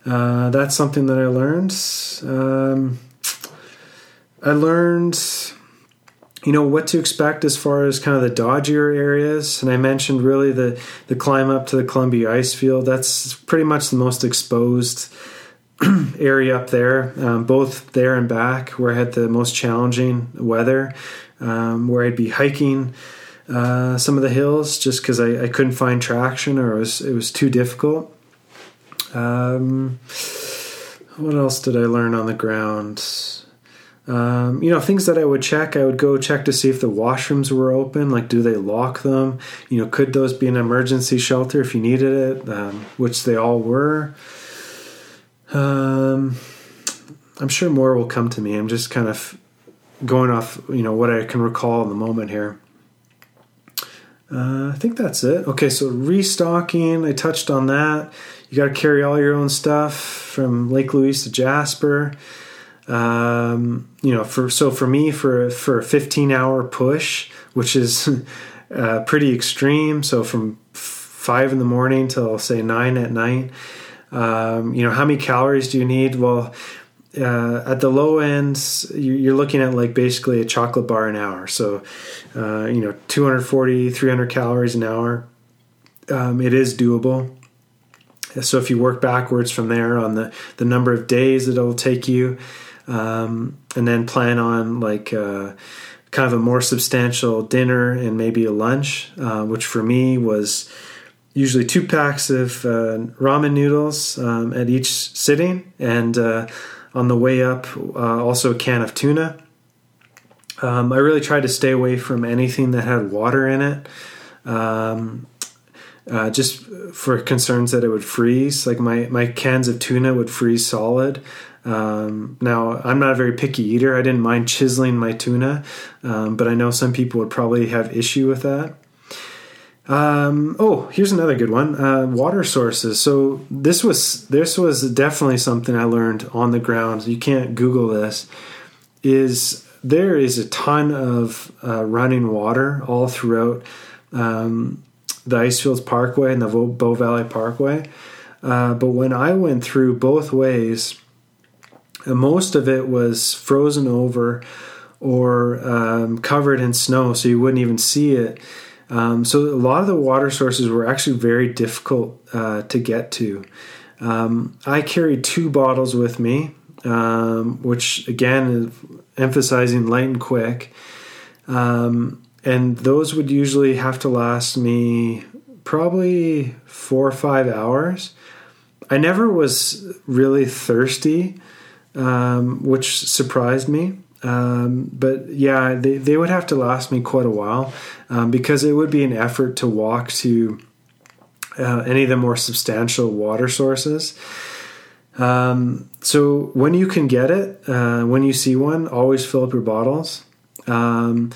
[SPEAKER 1] Uh, that's something that I learned. Um, I learned, you know, what to expect as far as kind of the dodgier areas. And I mentioned really the, the climb up to the Columbia ice field. That's pretty much the most exposed (clears throat) area up there, um, both there and back, where I had the most challenging weather, um, where I'd be hiking. Uh, some of the hills just because I, I, couldn't find traction or it was it was too difficult. Um, what else did I learn on the ground? Um, you know, things that I would check, I would go check to see if the washrooms were open. Like, do they lock them? You know, could those be an emergency shelter if you needed it? Um, which they all were. Um, I'm sure more will come to me. I'm just kind of going off, you know, what I can recall in the moment here. Uh, I think that's it. Okay, so restocking, I touched on that. You got to carry all your own stuff from Lake Louise to Jasper. Um, you know, for so for me, for for a 15 hour push, which is (laughs) uh, pretty extreme. So from five in the morning till say nine at night. Um, you know, how many calories do you need? Well, uh, at the low ends, you're looking at like basically a chocolate bar an hour. So, uh, you know, 240, 300 calories an hour. Um, it is doable. So if you work backwards from there on the, the number of days that it'll take you, um, and then plan on like uh, kind of a more substantial dinner and maybe a lunch, uh, which for me was usually two packs of uh, ramen noodles um, at each sitting and uh, on the way up, uh, also a can of tuna. Um, I really tried to stay away from anything that had water in it, um, uh, just for concerns that it would freeze. Like my, my cans of tuna would freeze solid. Um, now, I'm not a very picky eater. I didn't mind chiseling my tuna, um, but I know some people would probably have issue with that. Um, oh, here's another good one. Uh, water sources. So this was this was definitely something I learned on the ground. You can't Google this. Is there is a ton of uh, running water all throughout. Um, the Icefields Parkway and the Bow Valley Parkway. Uh, but when I went through both ways, most of it was frozen over or um, covered in snow, so you wouldn't even see it. Um, so a lot of the water sources were actually very difficult uh, to get to. Um, I carried two bottles with me, um, which again is emphasizing light and quick. Um, and those would usually have to last me probably four or five hours. I never was really thirsty, um, which surprised me. Um, but yeah, they, they would have to last me quite a while um, because it would be an effort to walk to uh, any of the more substantial water sources. Um, so when you can get it, uh, when you see one, always fill up your bottles. Um,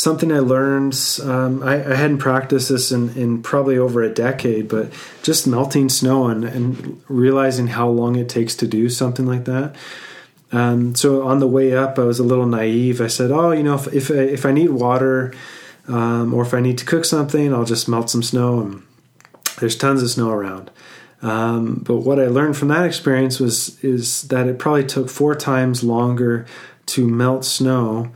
[SPEAKER 1] something I learned, um, I, I, hadn't practiced this in, in, probably over a decade, but just melting snow and, and, realizing how long it takes to do something like that. Um, so on the way up, I was a little naive. I said, "Oh, you know, if if I, if I need water, um, or if I need to cook something, I'll just melt some snow." And there's tons of snow around. Um, but what I learned from that experience was is that it probably took four times longer to melt snow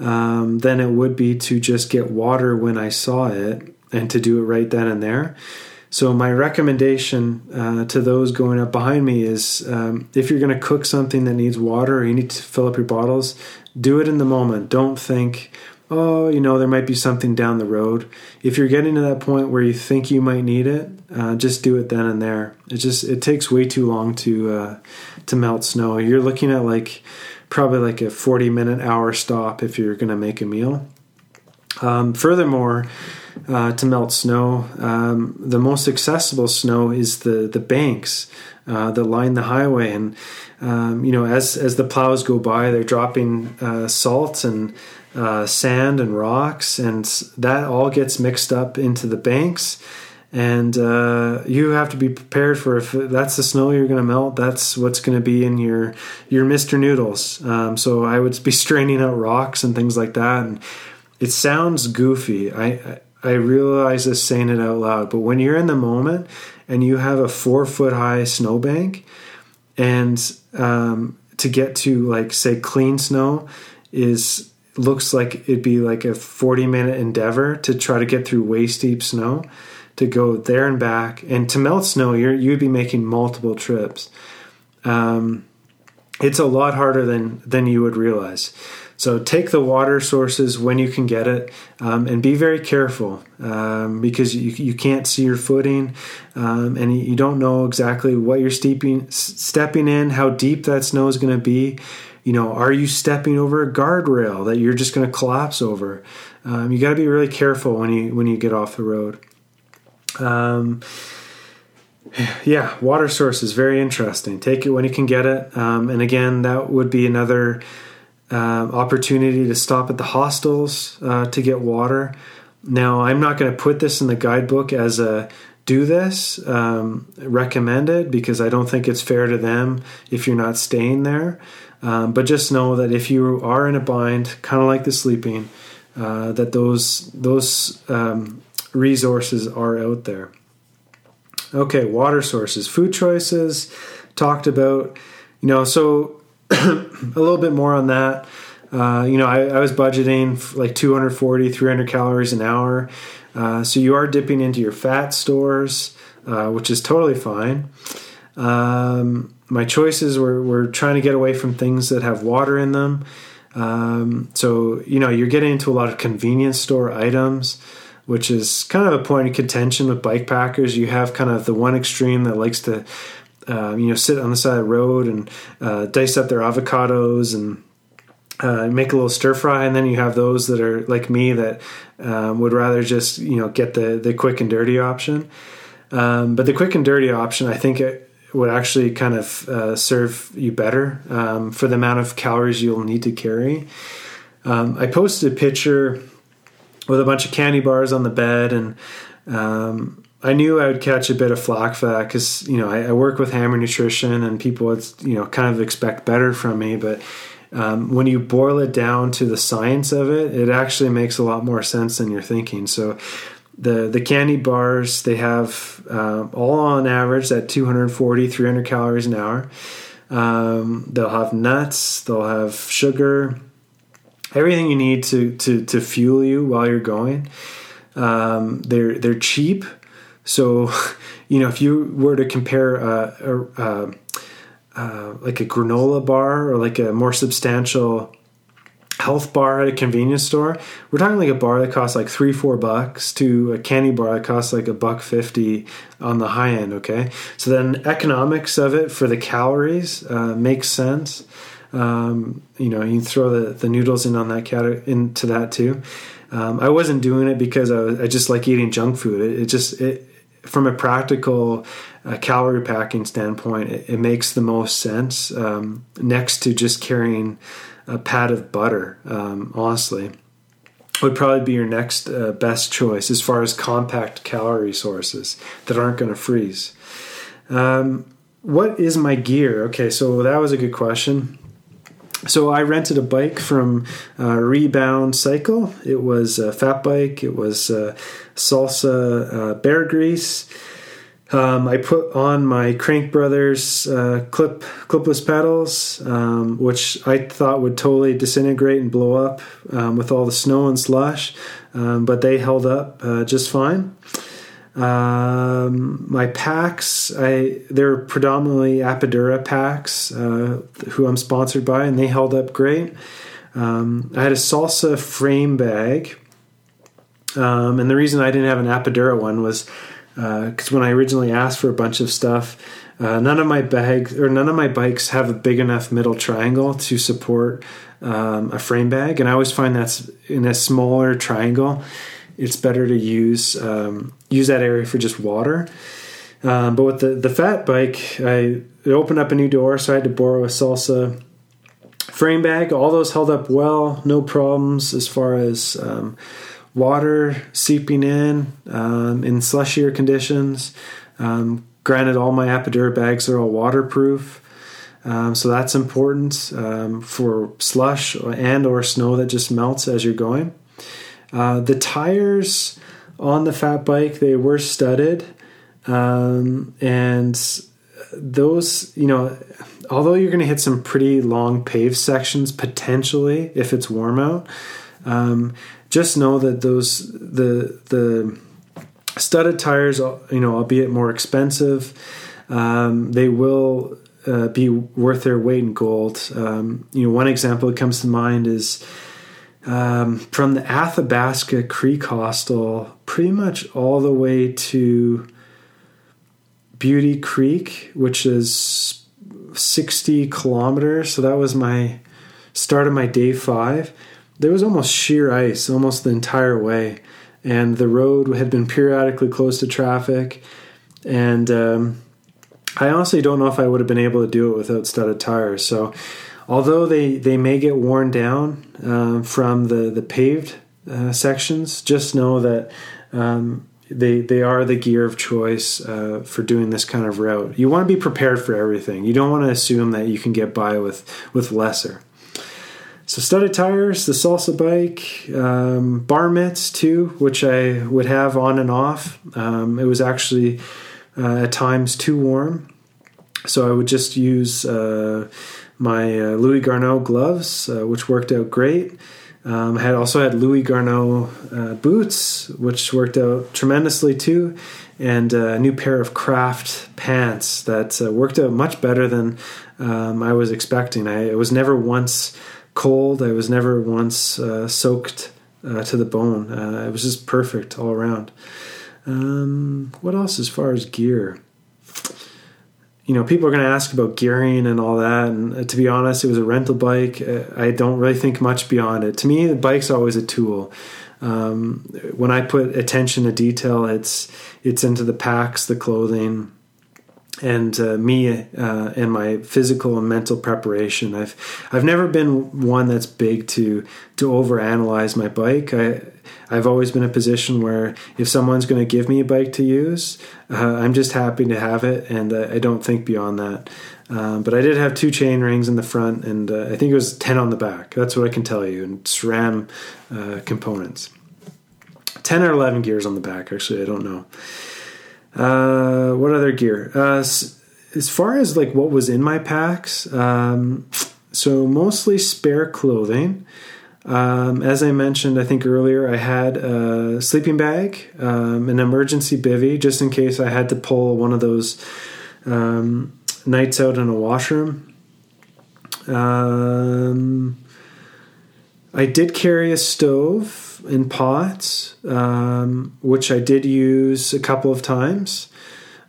[SPEAKER 1] um, than it would be to just get water when I saw it and to do it right then and there. So my recommendation uh, to those going up behind me is um, if you're going to cook something that needs water or you need to fill up your bottles, do it in the moment. Don't think, oh, you know, there might be something down the road. If you're getting to that point where you think you might need it, uh, just do it then and there. It just it takes way too long to uh, to melt snow. You're looking at like probably like a 40 minute hour stop if you're going to make a meal. Um, furthermore, uh, to melt snow. Um, the most accessible snow is the the banks uh, that line the highway, and um, you know as as the plows go by, they're dropping uh, salt and uh, sand and rocks, and that all gets mixed up into the banks. And uh, you have to be prepared for if that's the snow you're going to melt. That's what's going to be in your your Mister Noodles. Um, so I would be (laughs) straining out rocks and things like that. And it sounds goofy. I I realize this saying it out loud, but when you're in the moment and you have a four foot high snowbank, and um, to get to like say clean snow is looks like it'd be like a 40 minute endeavor to try to get through waist deep snow to go there and back and to melt snow you're you'd be making multiple trips um, it's a lot harder than than you would realize so take the water sources when you can get it, um, and be very careful um, because you, you can't see your footing, um, and you don't know exactly what you're steeping, stepping in, how deep that snow is going to be. You know, are you stepping over a guardrail that you're just going to collapse over? Um, you got to be really careful when you when you get off the road. Um, yeah, water source is very interesting. Take it when you can get it, um, and again, that would be another um, opportunity to stop at the hostels uh, to get water. Now, I'm not going to put this in the guidebook as a do this, um, recommended, because I don't think it's fair to them if you're not staying there. Um, but just know that if you are in a bind, kind of like the sleeping, uh, that those those um, resources are out there. Okay, water sources, food choices, talked about. You know, so (clears throat) a little bit more on that. Uh, you know, I, I, was budgeting like 240, 300 calories an hour. Uh, so you are dipping into your fat stores, uh, which is totally fine. Um, my choices were, were trying to get away from things that have water in them. Um, so, you know, you're getting into a lot of convenience store items, which is kind of a point of contention with bike packers. You have kind of the one extreme that likes to uh, you know sit on the side of the road and uh, dice up their avocados and uh, make a little stir fry, and then you have those that are like me that um, would rather just you know get the the quick and dirty option. Um, but the quick and dirty option, I think it would actually kind of uh, serve you better um, for the amount of calories you'll need to carry. Um, I posted a picture with a bunch of candy bars on the bed and um, I knew I would catch a bit of flack for that because you know I, I, work with Hammer Nutrition and people would you know kind of expect better from me, but um, when you boil it down to the science of it, it actually makes a lot more sense than you're thinking. So the the candy bars they have uh, all on average at 240 300 calories an hour um, they'll have nuts they'll have sugar everything you need to to to fuel you while you're going um, they're they're cheap so (laughs) you know if you were to compare a, a, a, uh, like a granola bar or like a more substantial health bar at a convenience store, we're talking like a bar that costs like three, four bucks to a candy bar that costs like a buck fifty on the high end. Okay, so then economics of it for the calories uh, makes sense. Um, you know, you can throw the, the noodles in on that cat into that too. Um, I wasn't doing it because I, was, I just like eating junk food. It, it just it from a practical uh, calorie packing standpoint, it, it, makes the most sense um, next to just carrying a pat of butter, um, honestly, would probably be your next uh, best choice as far as compact calorie sources that aren't going to freeze. Um, what is my gear? Okay, so that was a good question. So I rented a bike from uh, Rebound Cycle. It was a fat bike. It was uh, Salsa uh, Beargrease. Um, I put on my Crank Brothers uh, clip clipless pedals, um, which I thought would totally disintegrate and blow up um, with all the snow and slush, um, but they held up uh, just fine. Um, my packs, I they're predominantly Apidura packs, uh, who I'm sponsored by, and they held up great. Um, I had a Salsa frame bag, and the reason I didn't have an Apidura one was because uh, when I originally asked for a bunch of stuff, uh, none of my bags or none of my bikes have a big enough middle triangle to support um, a frame bag, and I always find that's in a smaller triangle. It's better to use um, use that area for just water. Um, but with the the fat bike, I it opened up a new door, so I had to borrow a Salsa frame bag. All those held up well, no problems as far as um, water seeping in um, in slushier conditions. Um, granted, all my Apidura bags are all waterproof, um, so that's important um, for slush and or snow that just melts as you're going. Uh, the tires on the fat bike they were studded, um, and those you know although you're going to hit some pretty long paved sections potentially if it's warm out um, just know that those the the studded tires, you know, albeit more expensive, um, they will uh, be worth their weight in gold. Um, you know, one example that comes to mind is um, from the Athabasca Creek Hostel, pretty much all the way to Beauty Creek, which is 60 kilometers. So that was my start of my day five there was almost sheer ice almost the entire way, and the road had been periodically closed to traffic. And um, I honestly don't know if I would have been able to do it without studded tires. So, although they, they may get worn down uh, from the the paved uh, sections, just know that um, they they are the gear of choice uh, for doing this kind of route. You want to be prepared for everything. You don't want to assume that you can get by with with lesser. So studded tires, the Salsa bike, um, bar mitts too, which I would have on and off. Um, it was actually uh, at times too warm, so I would just use uh, my uh, Louis Garneau gloves, uh, which worked out great. Um, I had also had Louis Garneau uh, boots, which worked out tremendously too, and uh, a new pair of Craft pants that worked out much better than um, I was expecting. I, was never once cold. I was never once uh, soaked uh, to the bone. Uh, it was just perfect all around. Um, what else as far as gear? You know, people are going to ask about gearing and all that. And uh, to be honest, it was a rental bike. Uh, I don't really think much beyond it. To me, the bike's always a tool. Um, when I put attention to detail, it's it's into the packs, the clothing, and uh, me uh, and my physical and mental preparation. I've I've never been one that's big to to overanalyze my bike. I I've always been in a position where if someone's going to give me a bike to use, uh, I'm just happy to have it, and uh, I don't think beyond that. Um, but I did have two chain rings in the front, and uh, I think it was ten on the back. That's what I can tell you, and SRAM uh, components. 10 or 11 gears on the back, actually. I don't know. Uh, what other gear? Uh, as far as like what was in my packs, um, so mostly spare clothing. Um, as I mentioned, I think earlier, I had a sleeping bag, um, an emergency bivy, just in case I had to pull one of those um, nights out in a washroom. Um, I did carry a stove and pots, um, which I did use a couple of times.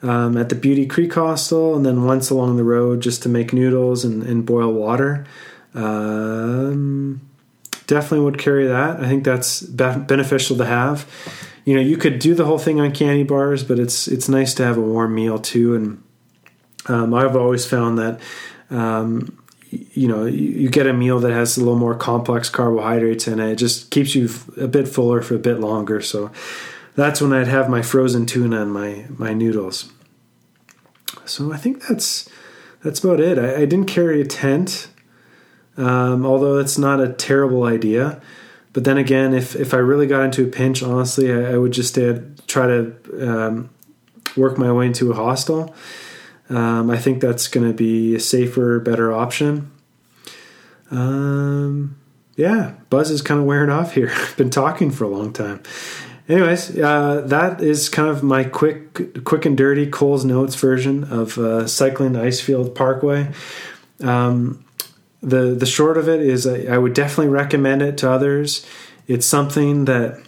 [SPEAKER 1] Um, at the Beauty Creek Hostel, and then once along the road just to make noodles and, and boil water. Um, definitely would carry that. I think that's be- beneficial to have. You know, you could do the whole thing on candy bars, but it's it's nice to have a warm meal too. And um, I've always found that um, you know you, get a meal that has a little more complex carbohydrates in it. It just keeps you a bit fuller for a bit longer. So that's when I'd have my frozen tuna and my my noodles. So I think that's that's about it. I, I didn't carry a tent um, although it's not a terrible idea. But then again, if, if I really got into a pinch, honestly, I, I would just try to um, work my way into a hostel. Um, I think that's going to be a safer, better option. Um, yeah, buzz is kind of wearing off here. (laughs) I've been talking for a long time. Anyways, uh, that is kind of my quick, quick and dirty Coles Notes version of uh, cycling Icefield Parkway. Um, the the short of it is I, I would definitely recommend it to others. It's something that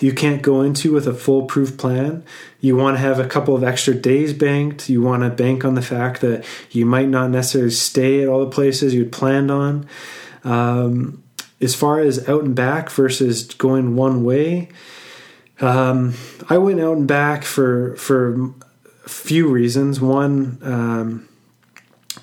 [SPEAKER 1] you can't go into with a foolproof plan. You want to have a couple of extra days banked. You want to bank on the fact that you might not necessarily stay at all the places you'd planned on. Um, as far as out and back versus going one way, um, I went out and back for for a few reasons. One, um,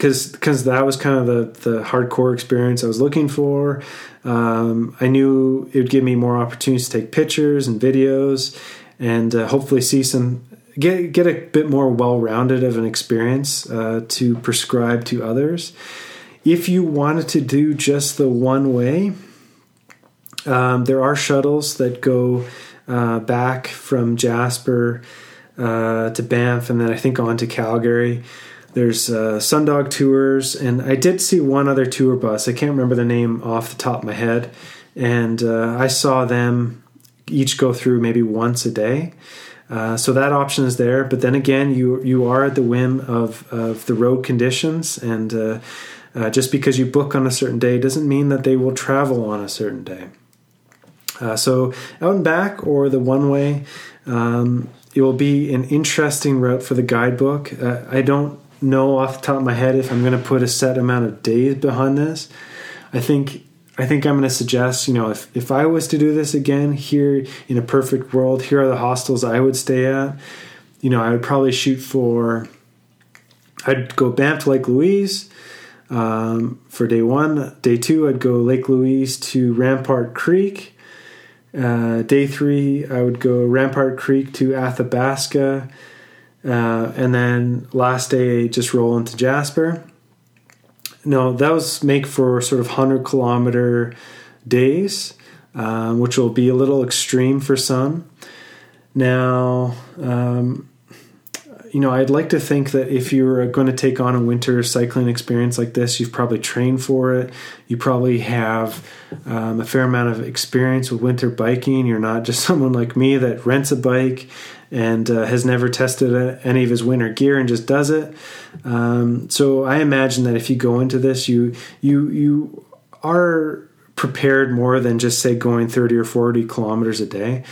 [SPEAKER 1] because because that was kind of the the hardcore experience I was looking for. Um, I knew it would give me more opportunities to take pictures and videos, and uh, hopefully see some get get a bit more well rounded of an experience uh, to prescribe to others. If you wanted to do just the one way, um, there are shuttles that go uh, back from Jasper uh, to Banff, and then I think on to Calgary. There's uh, Sundog Tours, and I did see one other tour bus. I can't remember the name off the top of my head, and uh, I saw them each go through maybe once a day. Uh, so that option is there, but then again, you you are at the whim of of the road conditions, and uh, uh, just because you book on a certain day doesn't mean that they will travel on a certain day. Uh, so out and back or the one way. Um, it will be an interesting route for the guidebook. Uh, I don't know off the top of my head if I'm going to put a set amount of days behind this. I think I think I'm going to suggest, you know, if, if I was to do this again here in a perfect world, here are the hostels I would stay at. You know, I would probably shoot for, I'd go Banff to Lake Louise um, for day one. Day two, I'd go Lake Louise to Rampart Creek. Uh, day three, I would go Rampart Creek to Athabasca. Uh, and then last day, just roll into Jasper. No, that was make for sort of 100 kilometer days, um, which will be a little extreme for some. Now, um, you know, I'd like to think that if you're going to take on a winter cycling experience like this, you've probably trained for it. You probably have um, a fair amount of experience with winter biking. You're not just (laughs) someone like me that rents a bike and uh, has never tested any of his winter gear and just does it. Um, so I imagine that if you go into this, you you you are prepared more than just say going 30 or 40 kilometers a day.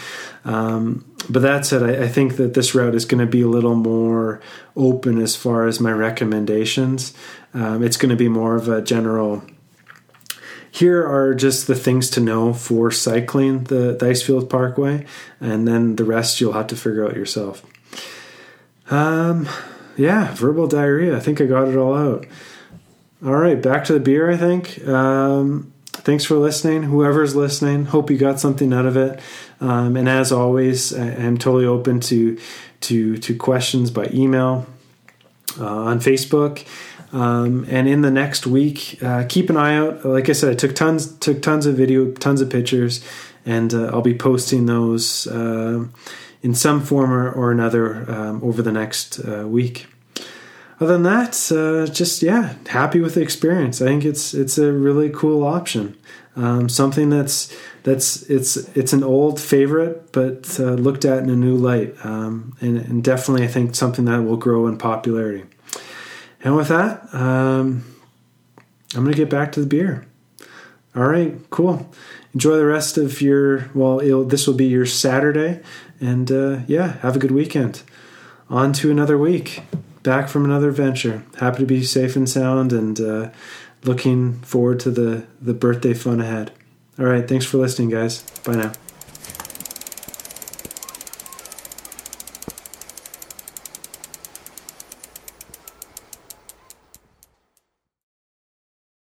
[SPEAKER 1] Um, but that said, I, I, think that this route is going to be a little more open as far as my recommendations. Um, it's going to be more of a general here are just the things to know for cycling the, the Icefield Parkway, and then the rest you'll have to figure out yourself. Um, yeah, verbal diarrhea. I think I got it all out. All right, back to the beer. I think. Um, thanks for listening. Whoever's listening, hope you got something out of it. Um, and as always, I, am totally open to to to questions by email uh, on Facebook. Um, and in the next week, uh, keep an eye out. Like I said, I took tons took tons of video, tons of pictures, and uh, I'll be posting those uh, in some form or, or another um, over the next uh, week. Other than that, uh, just yeah, happy with the experience. I think it's it's a really cool option. Um, something that's that's it's it's an old favorite, but uh, looked at in a new light, um, and, and, definitely I think something that will grow in popularity. And with that, um, I'm gonna get back to the beer. All right, cool. Enjoy the rest of your well. this will be your Saturday, and uh, yeah, have a good weekend. On to another week. Back from another venture. Happy to be safe and sound, and uh, looking forward to the the birthday fun ahead. All right, thanks for listening, guys. Bye now.